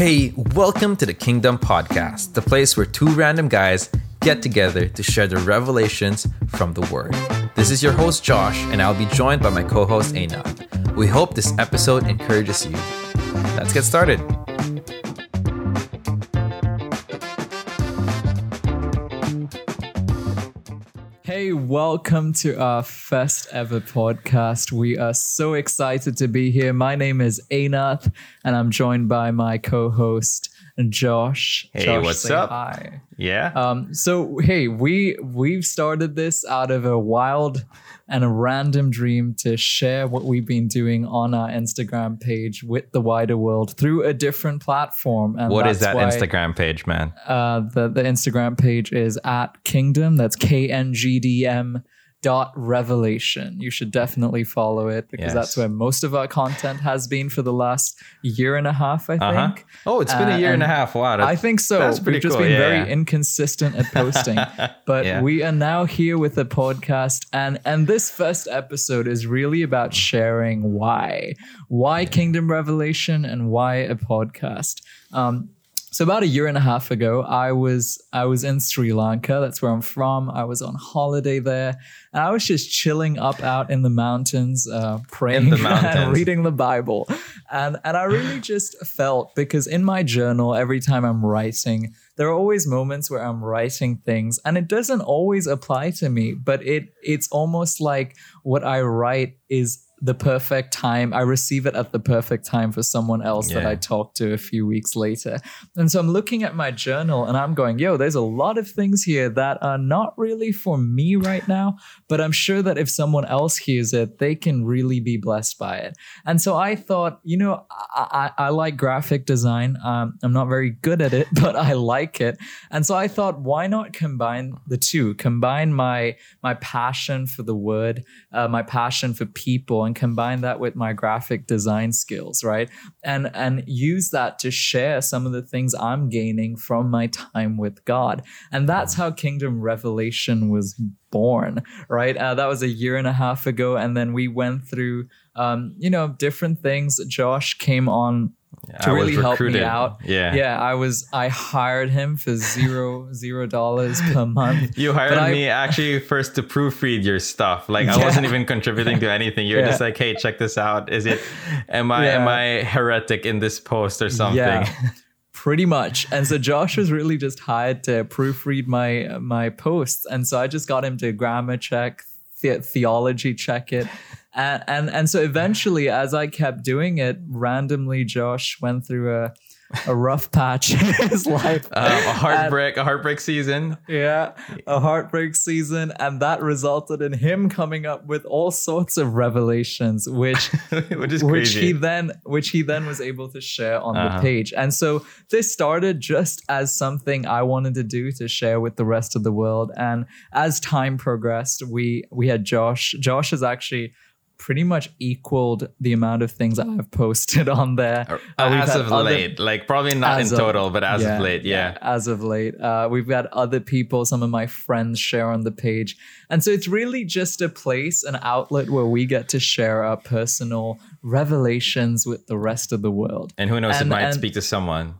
Hey, welcome to the Kingdom Podcast, the place where two random guys get together to share the revelations from the Word. This is your host, Josh, and I'll be joined by my co host, Aina. We hope this episode encourages you. Let's get started. Welcome to our first ever podcast. We are so excited to be here. My name is Anath, and I'm joined by my co-host Josh. Hey, Josh, what's say up? Hi. Yeah. Um, so hey, we we've started this out of a wild and a random dream to share what we've been doing on our Instagram page with the wider world through a different platform. And what is that why- Instagram page, man? uh, the the Instagram page is at Kingdom. That's K N G D M dot revelation. You should definitely follow it because Yes. that's where most of our content has been for the last year and a half. I Uh-huh. think. Oh, it's been a Uh, year and a half. Wow. I think so. that's pretty We've just cool. been Yeah, very yeah. inconsistent at posting, but Yeah. we are now here with the podcast, and and this first episode is really about sharing why, why Kingdom Revelation, and why a podcast. Um, so about a year and a half ago, I was I was in Sri Lanka. That's where I'm from. I was on holiday there, and I was just chilling up out in the mountains, uh, praying the and reading the Bible, and and I really just felt because in my journal, every time I'm writing, there are always moments where I'm writing things, and it doesn't always apply to me, but it it's almost like what I write is the perfect time. I receive it at the perfect time for someone else that I talk to a few weeks later. And so I'm looking at my journal and I'm going, yo, there's a lot of things here that are not really for me right now, but I'm sure that if someone else hears it, they can really be blessed by it. And so I thought, you know, I, I, I like graphic design. Um, I'm not very good at it, but I like it. And so I thought, why not combine the two? Combine my my passion for the word, uh, my passion for people, and combine that with my graphic design skills, right? And and use that to share some of the things I'm gaining from my time with God. And that's how Kingdom Revelation was born, right? Uh, that was a year and a half ago, and then we went through, um, you know, different things. Josh came on to I really help me out. Yeah. Yeah, I was. I hired him for zero zero dollars per month. You hired But I- me actually first to proofread your stuff. Like I wasn't even contributing to anything. You're Yeah. just like, hey, check this out. Is it am I am I heretic in this post or something? Yeah, pretty much. And so Josh was really just hired to proofread my my posts, and so I just got him to grammar check, the- theology check it. And, and and so eventually, as I kept doing it, randomly Josh went through a a rough patch in his life. Um, a heartbreak, a heartbreak season. Yeah, a heartbreak season, and that resulted in him coming up with all sorts of revelations, which Which is which crazy. he then which he then was able to share on Uh-huh. the page. And so this started just as something I wanted to do to share with the rest of the world. And as time progressed, we we had Josh. Josh has actually pretty much equaled the amount of things I've posted on there. Uh, as of other- late, like probably not in of- total, but as of late, yeah. as of late. Uh, we've got other people, some of my friends share on the page. And so it's really just a place, an outlet where we get to share our personal revelations with the rest of the world. And who knows, it might and- speak to someone.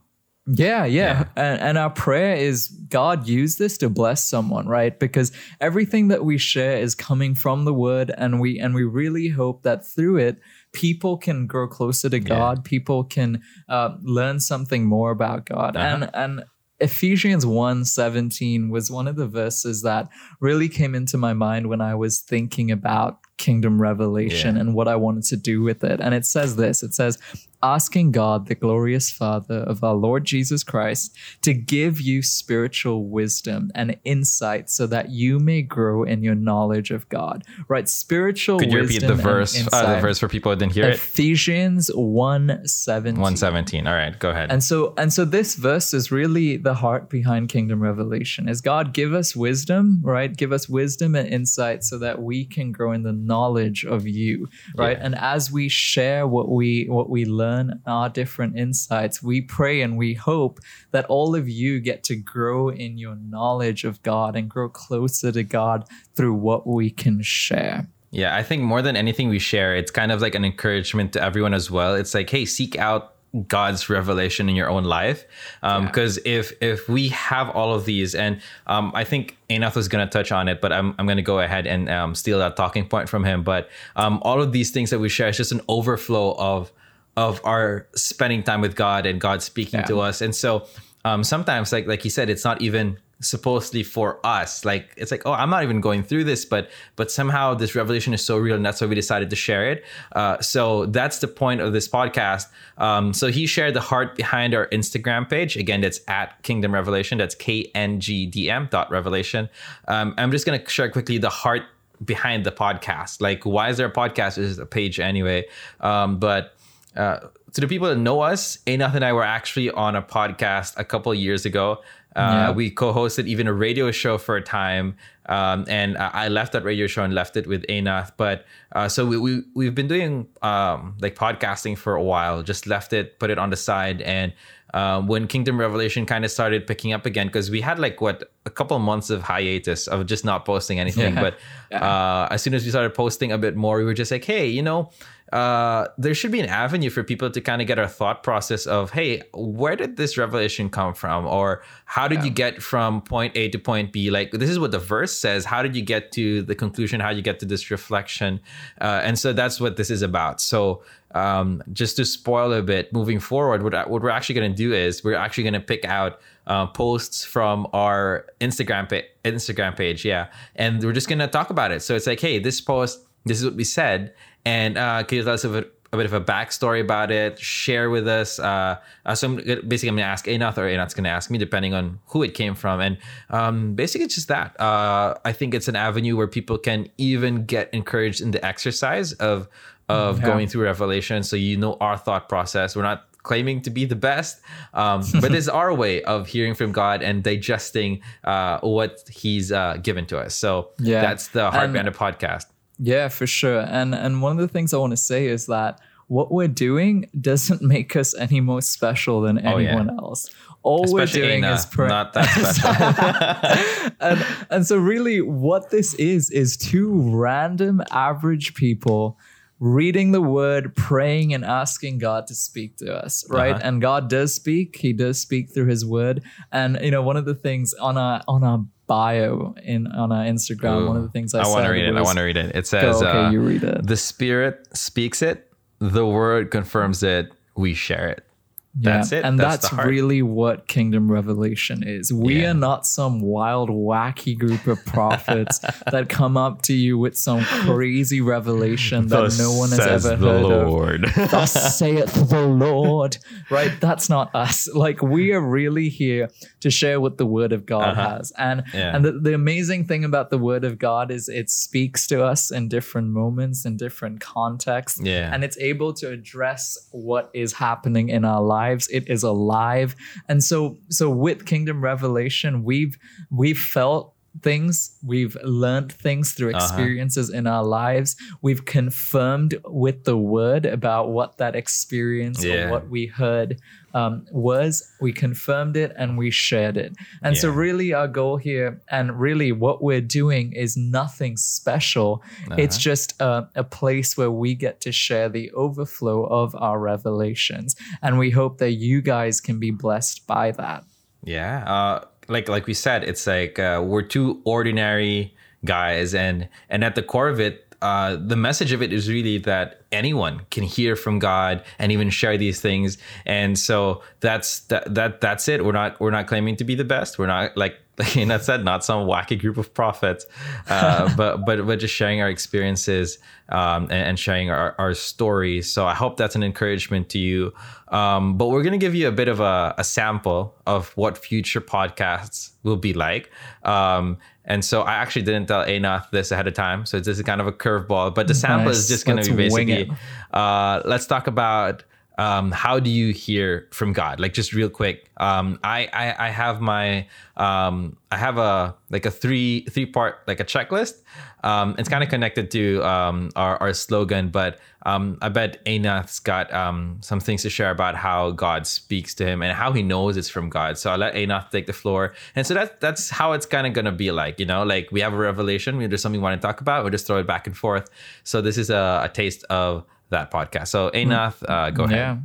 Yeah, yeah. Yeah. And, and our prayer is God use this to bless someone, right? Because everything that we share is coming from the word and we and we really hope that through it people can grow closer to God, people can uh, learn something more about God. Uh-huh. And and Ephesians 1 17 was one of the verses that really came into my mind when I was thinking about kingdom revelation Yeah. and what I wanted to do with it. And it says this it says, asking God, the glorious Father of our Lord Jesus Christ, to give you spiritual wisdom and insight so that you may grow in your knowledge of God. Right? Spiritual Could you repeat the verse? Uh, the verse for people who didn't hear it. Ephesians 1 17. One seventeen. All right, go ahead. And so and so this verse is really the heart behind kingdom revelation. Is God give us wisdom, right? Give us wisdom and insight so that we can grow in the knowledge of you, right? Yeah. And as we share what we what we learn our different insights, we pray and we hope that all of you get to grow in your knowledge of God and grow closer to God through what we can share. Yeah, I think more than anything we share, it's kind of like an encouragement to everyone as well. It's like, hey, seek out God's revelation in your own life. Because um, yeah. if if we have all of these, and um, I think Anath was going to touch on it, but I'm I'm going to go ahead and um, steal that talking point from him. But um, all of these things that we share is just an overflow of of our spending time with God and God speaking yeah. to us. And so um, sometimes, like like he said, it's not even supposedly for us. Like it's like oh i'm not even going through this but but somehow this revelation is so real and that's why we decided to share it. Uh, so that's the point of this podcast. Um, so he shared the heart behind our instagram page. Again that's at kingdom revelation. That's k-n-g-d-m dot revelation. Um, i'm just going to share quickly the heart behind the podcast. Like why is there a podcast? Is a page anyway. Um, but uh, to the people that know us, Anath and I were actually on a podcast a couple years ago uh, yeah. We co-hosted even a radio show for a time, um, and I left that radio show and left it with Anath. But uh, so we, we we've been doing um, like podcasting for a while. Just left it, put it on the side, and uh, when Kingdom Revelation kind of started picking up again, because we had like what a couple months of hiatus of just not posting anything. Yeah. But yeah. Uh, as soon as we started posting a bit more, we were just like, hey, you know uh, there should be an avenue for people to kind of get our thought process of, hey, where did this revelation come from? Or how did yeah. you get from point A to point B? Like, this is what the verse says. How did you get to the conclusion? How did you get to this reflection? Uh, and so that's what this is about. So, um, just to spoil a bit, moving forward, what, what we're actually going to do is we're actually going to pick out uh, posts from our Instagram pa- Instagram page, yeah, and we're just going to talk about it. So it's like, hey, this post, this is what we said, and uh, can you tell us a bit of a backstory about it? Share with us. Uh, uh, so I'm, basically, I'm going to ask Anath, or Anath's going to ask me, depending on who it came from. And um, basically, it's just that. Uh, I think it's an avenue where people can even get encouraged in the exercise of of yeah. going through Revelation. So you know our thought process. We're not claiming to be the best, um, but it's our way of hearing from God and digesting uh, what He's uh, given to us. So yeah. that's the Heart Bandit podcast. Yeah, for sure. And and one of the things I want to say is that what we're doing doesn't make us any more special than anyone oh, yeah. else. All Especially we're doing Aina, is pray- not that special. and and so really what this is is two random average people reading the word, praying and asking God to speak to us, right? Uh-huh. And God does speak. He does speak through his word. And you know, one of the things on our on our bio in on our Instagram, Ooh, one of the things I, I want to read it. I want to read it. It says, okay, uh, you read it. The Spirit speaks it. The Word confirms it. We share it. That's it. And that's, that's really what Kingdom Revelation is. We yeah. are not some wild, wacky group of prophets that come up to you with some crazy revelation that Thus no one has ever heard Lord. of. Thus saith the Lord. Right? That's not us. Like we are really here to share what the Word of God uh-huh. has. And yeah. and the, the amazing thing about the Word of God is it speaks to us in different moments, in different contexts. Yeah. And it's able to address what is happening in our lives lives. It is alive. And so so with kingdom revelation we've we've felt things we've learned things through uh-huh. experiences uh-huh. in our lives we've confirmed with the word about what that experience yeah. or what we heard um, was we confirmed it and we shared it. And yeah. so, really, our goal here, and really what we're doing, is nothing special. Uh-huh. It's just a, a place where we get to share the overflow of our revelations. And we hope that you guys can be blessed by that. Yeah. Uh, like like we said, it's like uh, we're two ordinary guys, and and at the core of it, uh, the message of it is really that anyone can hear from God and even share these things. And so that's that that that's it. We're not we're not claiming to be the best. We're not like like that said, not some wacky group of prophets, uh, but but but just sharing our experiences um, and, and, sharing our, our stories. So I hope that's an encouragement to you. Um, but we're gonna give you a bit of a, a, sample of what future podcasts will be like. Um, and so I actually didn't tell Anath this ahead of time. So this is kind of a curveball, but the sample nice. is just going to be basically, uh, let's talk about um, how do you hear from God? Like just real quick. Um, I, I, I have my um, I have a like a three three part like a checklist. Um, it's kind of connected to um, our, our slogan, but um, I bet Anath's got um, some things to share about how God speaks to him and how he knows it's from God. So I'll let Anath take the floor. And so that that's how it's kind of gonna be like, you know, like we have a revelation, we there's something we want to talk about, We'll just throw it back and forth. So this is a, a taste of that podcast. So Anath, uh, go ahead. Yeah.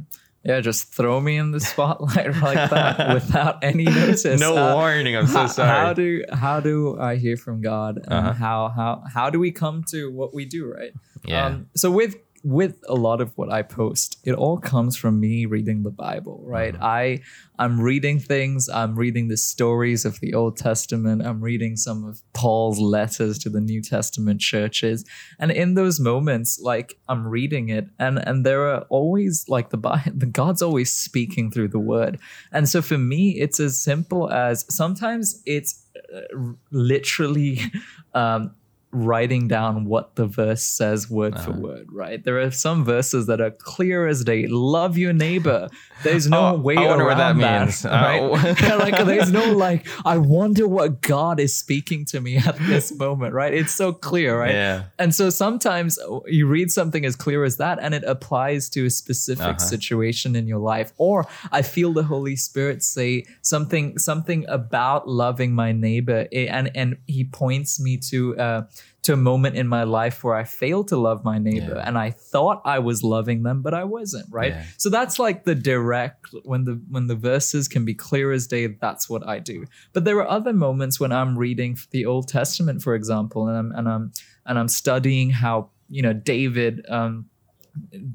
Yeah, just throw me in the spotlight like that without any notice. No Uh, warning. I'm so sorry. How do how do I hear from God? And Uh-huh. how how how do we come to what we do? Right. Yeah. Um, so with with a lot of what I post, it all comes from me reading the Bible. Right. Mm-hmm. I I'm reading things. I'm reading the stories of the Old Testament. I'm reading some of Paul's letters to the New Testament churches, and in those moments, like I'm reading it, and and there are always like the the God's always speaking through the Word, and so for me, it's as simple as sometimes it's uh, literally. Um, writing down what the verse says word for Uh-huh. word right there are some verses that are clear as day love your neighbor there's no Oh, way I wonder what around that that, means. right? Oh. Yeah, like there's no like i wonder what god is speaking to me at this moment right it's so clear right Yeah. and so sometimes you read something as clear as that and it applies to a specific Uh-huh. situation in your life. Or I feel the Holy Spirit say something something about loving my neighbor eh, and and he points me to uh to a moment in my life where I failed to love my neighbor Yeah. and I thought I was loving them, but I wasn't, right? Yeah. So that's like the direct when the when the verses can be clear as day, that's what I do. But there are other moments when I'm reading the Old Testament, for example, and I'm and I'm and I'm studying how you know David um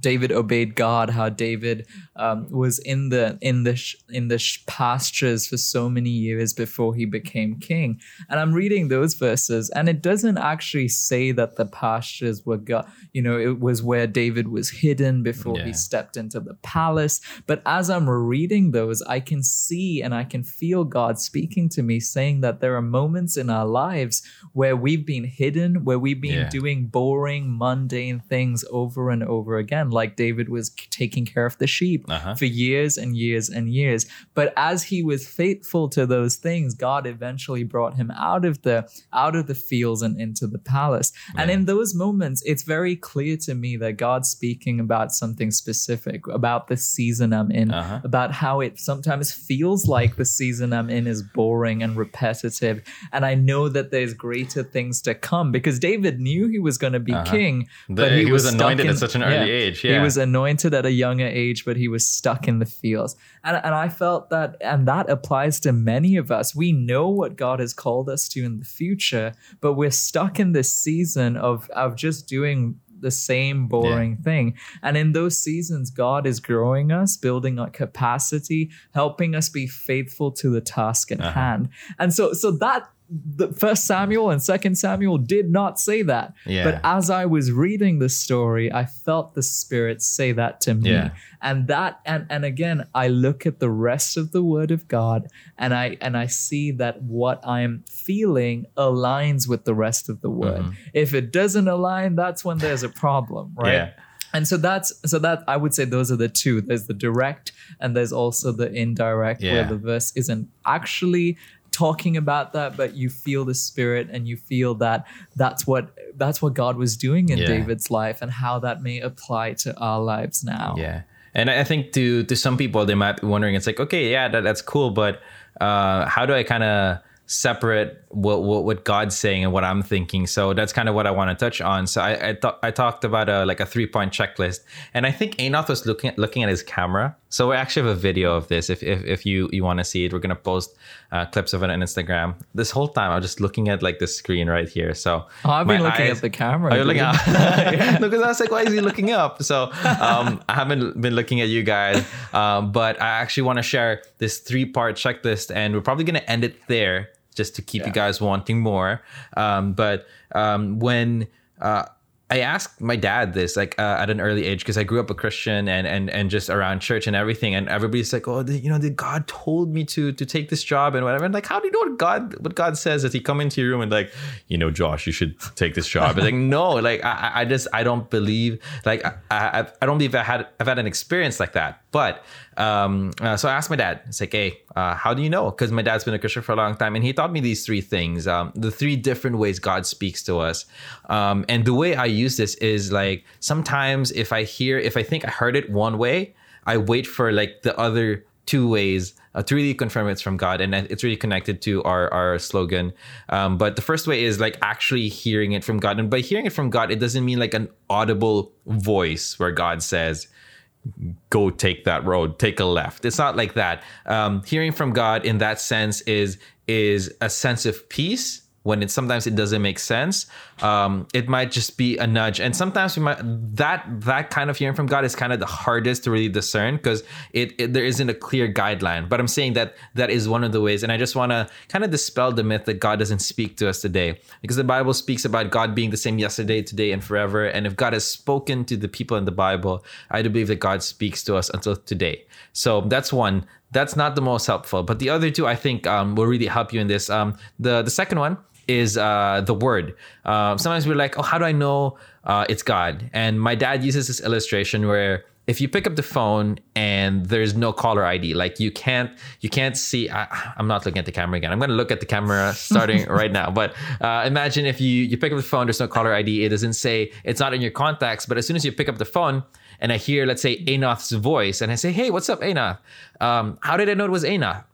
David obeyed God, how David um, was in the in the sh- in the sh- pastures for so many years before he became king. And I'm reading those verses, and it doesn't actually say that the pastures were God. You know, it was where David was hidden before Yeah. he stepped into the palace. But as I'm reading those, I can see and I can feel God speaking to me, saying that there are moments in our lives where we've been hidden, where we've been Yeah. doing boring, mundane things over and over again, like David was taking care of the sheep Uh-huh. for years and years and years. But as he was faithful to those things, God eventually brought him out of the out of the fields and into the palace. And in those moments, it's very clear to me that God's speaking about something specific, about the season I'm in, Uh-huh. about how it sometimes feels like the season I'm in is boring and repetitive. And I know that there's greater things to come because David knew he was going to be Uh-huh. king, The- but he was stuck anointed in- at such an early age, yeah. he was anointed at a younger age, but he was stuck in the fields. And, and I felt that, and that applies to many of us. We know what God has called us to in the future, but we're stuck in this season of, of just doing the same boring thing. And in those seasons, God is growing us, building our capacity, helping us be faithful to the task at Uh-huh. hand. And so, so that the first Samuel and second Samuel did not say that. Yeah. But as I was reading the story, I felt the spirit say that to me. Yeah. And that and and again, I look at the rest of the word of God and I and I see that what I'm feeling aligns with the rest of the word. Mhm. If it doesn't align, that's when there's a problem, right? Yeah. And so that's so that I would say those are the two. There's the direct and there's also the indirect Yeah. where the verse isn't actually talking about that but you feel the spirit and you feel that that's what that's what God was doing in Yeah. David's life and how that may apply to our lives now. Yeah. And I think to to some people they might be wondering, it's like, okay, yeah, that, that's cool, but uh, how do I kind of separate what, what what God's saying and what I'm thinking? So that's kind of what I want to touch on. So I I, thought I talked about a like a three point checklist, and I think Anath was looking at looking at his camera. So we actually have a video of this. If if, if you you want to see it, we're gonna post uh, clips of it on Instagram. This whole time I'm just looking at like the screen right here. So Oh, I've been looking eyes- at the camera. Oh, you're looking up. because I was like, why is he looking up? So um, I haven't been looking at you guys, um, but I actually want to share this three part checklist, and we're probably going to end it there just to keep you guys wanting more. Um, but um, when uh, I asked my dad this like uh, at an early age because I grew up a Christian and and and just around church and everything, and everybody's like, oh, you know, God told me to to take this job and whatever. And like, how do you know what God what God says? Does He come into your room and like, you know, Josh, you should take this job? It's like, no, like I, I- I just I don't believe like I, I I don't believe I had I've had an experience like that. But um, uh, so I asked my dad. It's like, hey, uh, how do you know? Because my dad's been a Christian for a long time, and he taught me these three things: um, the three different ways God speaks to us. Um, and the way I use this is like sometimes if I hear, if I think I heard it one way, I wait for like the other two ways uh, to really confirm it's from God, and it's really connected to our our slogan. Um, but the first way is like actually hearing it from God, and by hearing it from God, it doesn't mean like an audible voice where God says go take that road, take a left. It's not like that. Um, hearing from God in that sense is is a sense of peace when it sometimes it doesn't make sense um, it might just be a nudge. And sometimes we might that that kind of hearing from god is kind of the hardest to really discern because it, it, there isn't a clear guideline. But i'm saying that that is one of the ways. And i just want to kind of dispel the myth that god doesn't speak to us today. Because the bible speaks about god being the same yesterday today and forever. And if god has spoken to the people in the bible i do believe that god speaks to us until today. So that's one that's not the most helpful but the other two i think um, will really help you in this um, the the second one is uh, the word. Uh, sometimes we're like, oh, how do I know uh, it's God? And my dad uses this illustration where if you pick up the phone and there's no caller ID, like you can't you can't see. I, am not looking at the camera again. I'm going to look at the camera starting right now. But uh, imagine if you you pick up the phone, there's no caller ID. It doesn't say it's not in your contacts. But as soon as you pick up the phone and I hear, let's say, Anath's voice, and I say, hey, what's up, Anath? Um, how did I know it was Anath?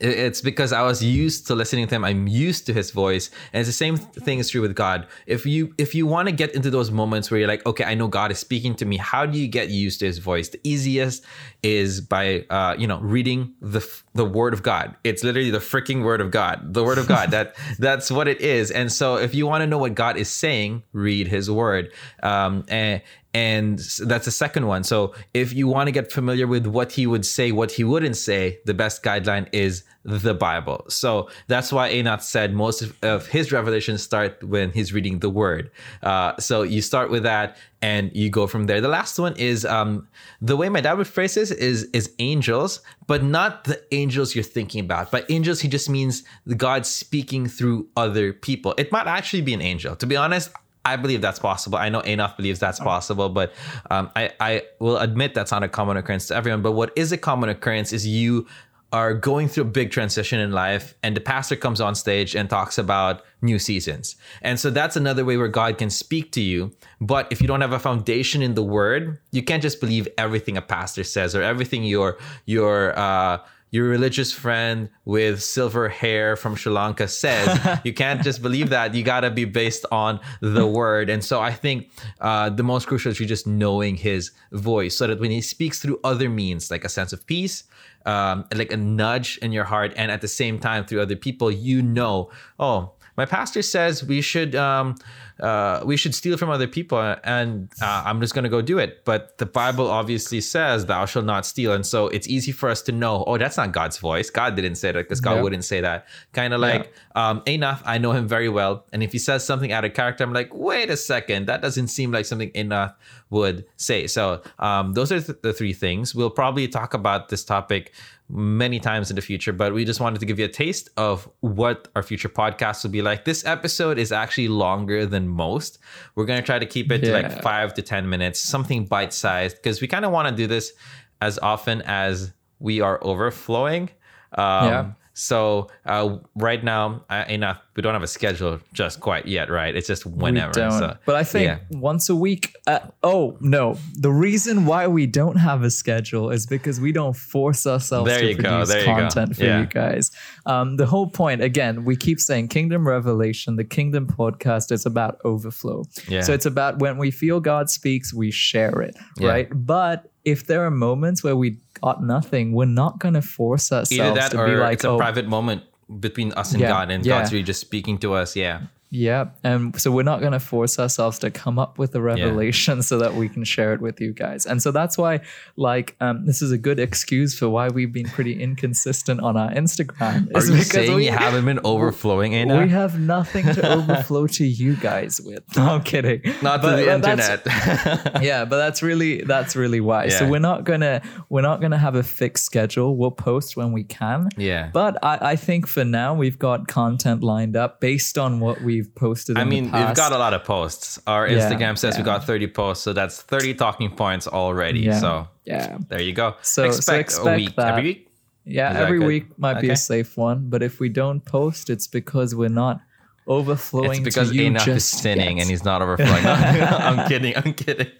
it's because I was used to listening to him. I'm used to his voice, and it's the same thing is true with God. If you if you want to get into those moments where you're like, okay, I know God is speaking to me. How do you get used to His voice? The easiest is by uh, you know reading the the Word of God. It's literally the freaking Word of God, the Word of God. that that's what it is. And so, if you want to know what God is saying, read His Word. Um, and and that's the second one. So if you want to get familiar with what he would say, what he wouldn't say, the best guideline is the Bible. So that's why Anath said most of, his revelations start when he's reading the Word. Uh, so you start with that and you go from there. The last one is um, the way my dad would phrase this is is angels, but not the angels you're thinking about. By angels, he just means God speaking through other people. It might actually be an angel. To be honest, I believe that's possible. I know Anath believes that's possible, but um, I, I will admit that's not a common occurrence to everyone. But what is a common occurrence is you are going through a big transition in life and the pastor comes on stage and talks about new seasons. And so that's another way where God can speak to you. But if you don't have a foundation in the word, you can't just believe everything a pastor says or everything your your uh your religious friend with silver hair from Sri Lanka says. you can't just believe that. You got to be based on the word. And so I think uh, the most crucial is you just knowing his voice so that when he speaks through other means, like a sense of peace, um, like a nudge in your heart, and at the same time through other people, you know, oh, my pastor says we should um, uh, we should steal from other people, and uh, I'm just going to go do it. But the Bible obviously says, "Thou shalt not steal," and so it's easy for us to know, oh, that's not God's voice. God didn't say that because God wouldn't say that. Kind of like yeah. um, Anath, I know him very well, and if he says something out of character, I'm like, wait a second, that doesn't seem like something Anath would say. So um, those are th- the three things. We'll probably talk about this topic many times in the future, but we just wanted to give you a taste of what our future podcasts will be like. This episode is actually longer than most. We're going to try to keep it yeah. to like five to 10 minutes, something bite sized, because we kind of want to do this as often as we are overflowing. Um, yeah. So uh, right now, uh, enough. We don't have a schedule just quite yet, right? It's just whenever. So, but I think yeah. once a week. Uh, oh no, the reason why we don't have a schedule is because we don't force ourselves there to produce content for yeah. you guys. Um, the whole point, again, we keep saying Kingdom Revelation. The Kingdom podcast is about overflow. Yeah. So it's about when we feel God speaks, we share it, right? But if there are moments where we got nothing, we're not going to force ourselves Either that to or be like, it's a oh, private moment between us and yeah, God, and yeah. God's really just speaking to us. Yeah. Yeah. And so we're not going to force ourselves to come up with a revelation yeah. so that we can share it with you guys. And so that's why, like, um, this is a good excuse for why we've been pretty inconsistent on our Instagram. Are you saying we haven't been overflowing enough? We have nothing to overflow to you guys with. No, I'm kidding. Not but, to the internet. yeah, but that's really that's really why. Yeah. So we're not gonna we're not gonna have a fixed schedule. We'll post when we can. Yeah. But I, I think for now we've got content lined up based on what we we've posted. I mean, we've got a lot of posts. Our yeah, Instagram says yeah. we got 30 posts, so that's 30 talking points already. Yeah. So yeah, there you go. So expect, so expect a week that. every week. Yeah, Is every week might okay. be a safe one, but if we don't post, it's because we're not overflowing. It's because to Enoch is sinning yet. and he's not overflowing. I'm kidding. I'm kidding.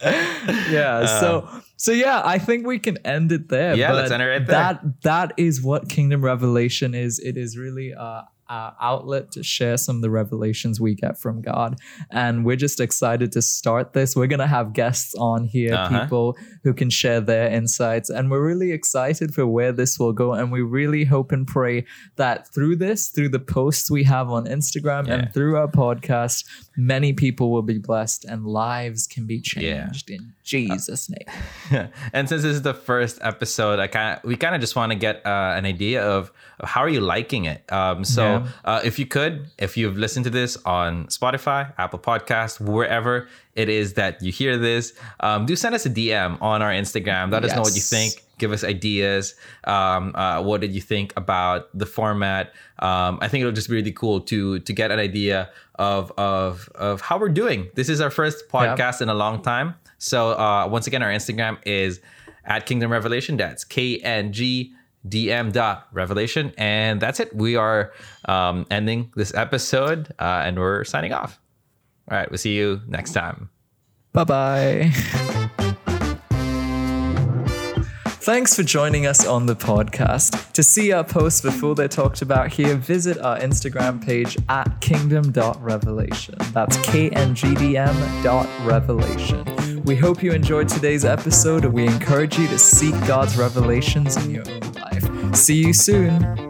Yeah. Uh, so so yeah, I think we can end it there. Yeah, let's end it right there. That that is what Kingdom Revelation is. It is really uh uh, outlet to share some of the revelations we get from God. And we're just excited to start this. We're going to have guests on here, Uh-huh. people who can share their insights. And we're really excited for where this will go. And we really hope and pray that through this, through the posts we have on Instagram Yeah. and through our podcast, many people will be blessed and lives can be changed in Jesus' name. and since this is the first episode, I kind of we kind of just want to get uh, an idea of, of how are you liking it. Um, so Yeah. Uh, if you could, if you've listened to this on Spotify, Apple Podcast, wherever it is that you hear this, um, do send us a DM on our Instagram. Let us know what you think. Give us ideas. Um, uh, what did you think about the format? Um, I think it'll just be really cool to to get an idea of of of how we're doing. This is our first podcast in a long time. So uh, once again, our Instagram is at Kingdom Revelation. That's K N G D M dot Revelation, and that's it. We are um, ending this episode, uh, and we're signing off. All right, we'll see you next time. Bye bye. Thanks for joining us on the podcast. To see our posts before they're talked about here, visit our Instagram page at kingdom.revelation. That's K-N-G-D-M dot revelation. We hope you enjoyed today's episode and we encourage you to seek God's revelations in your own. See you soon.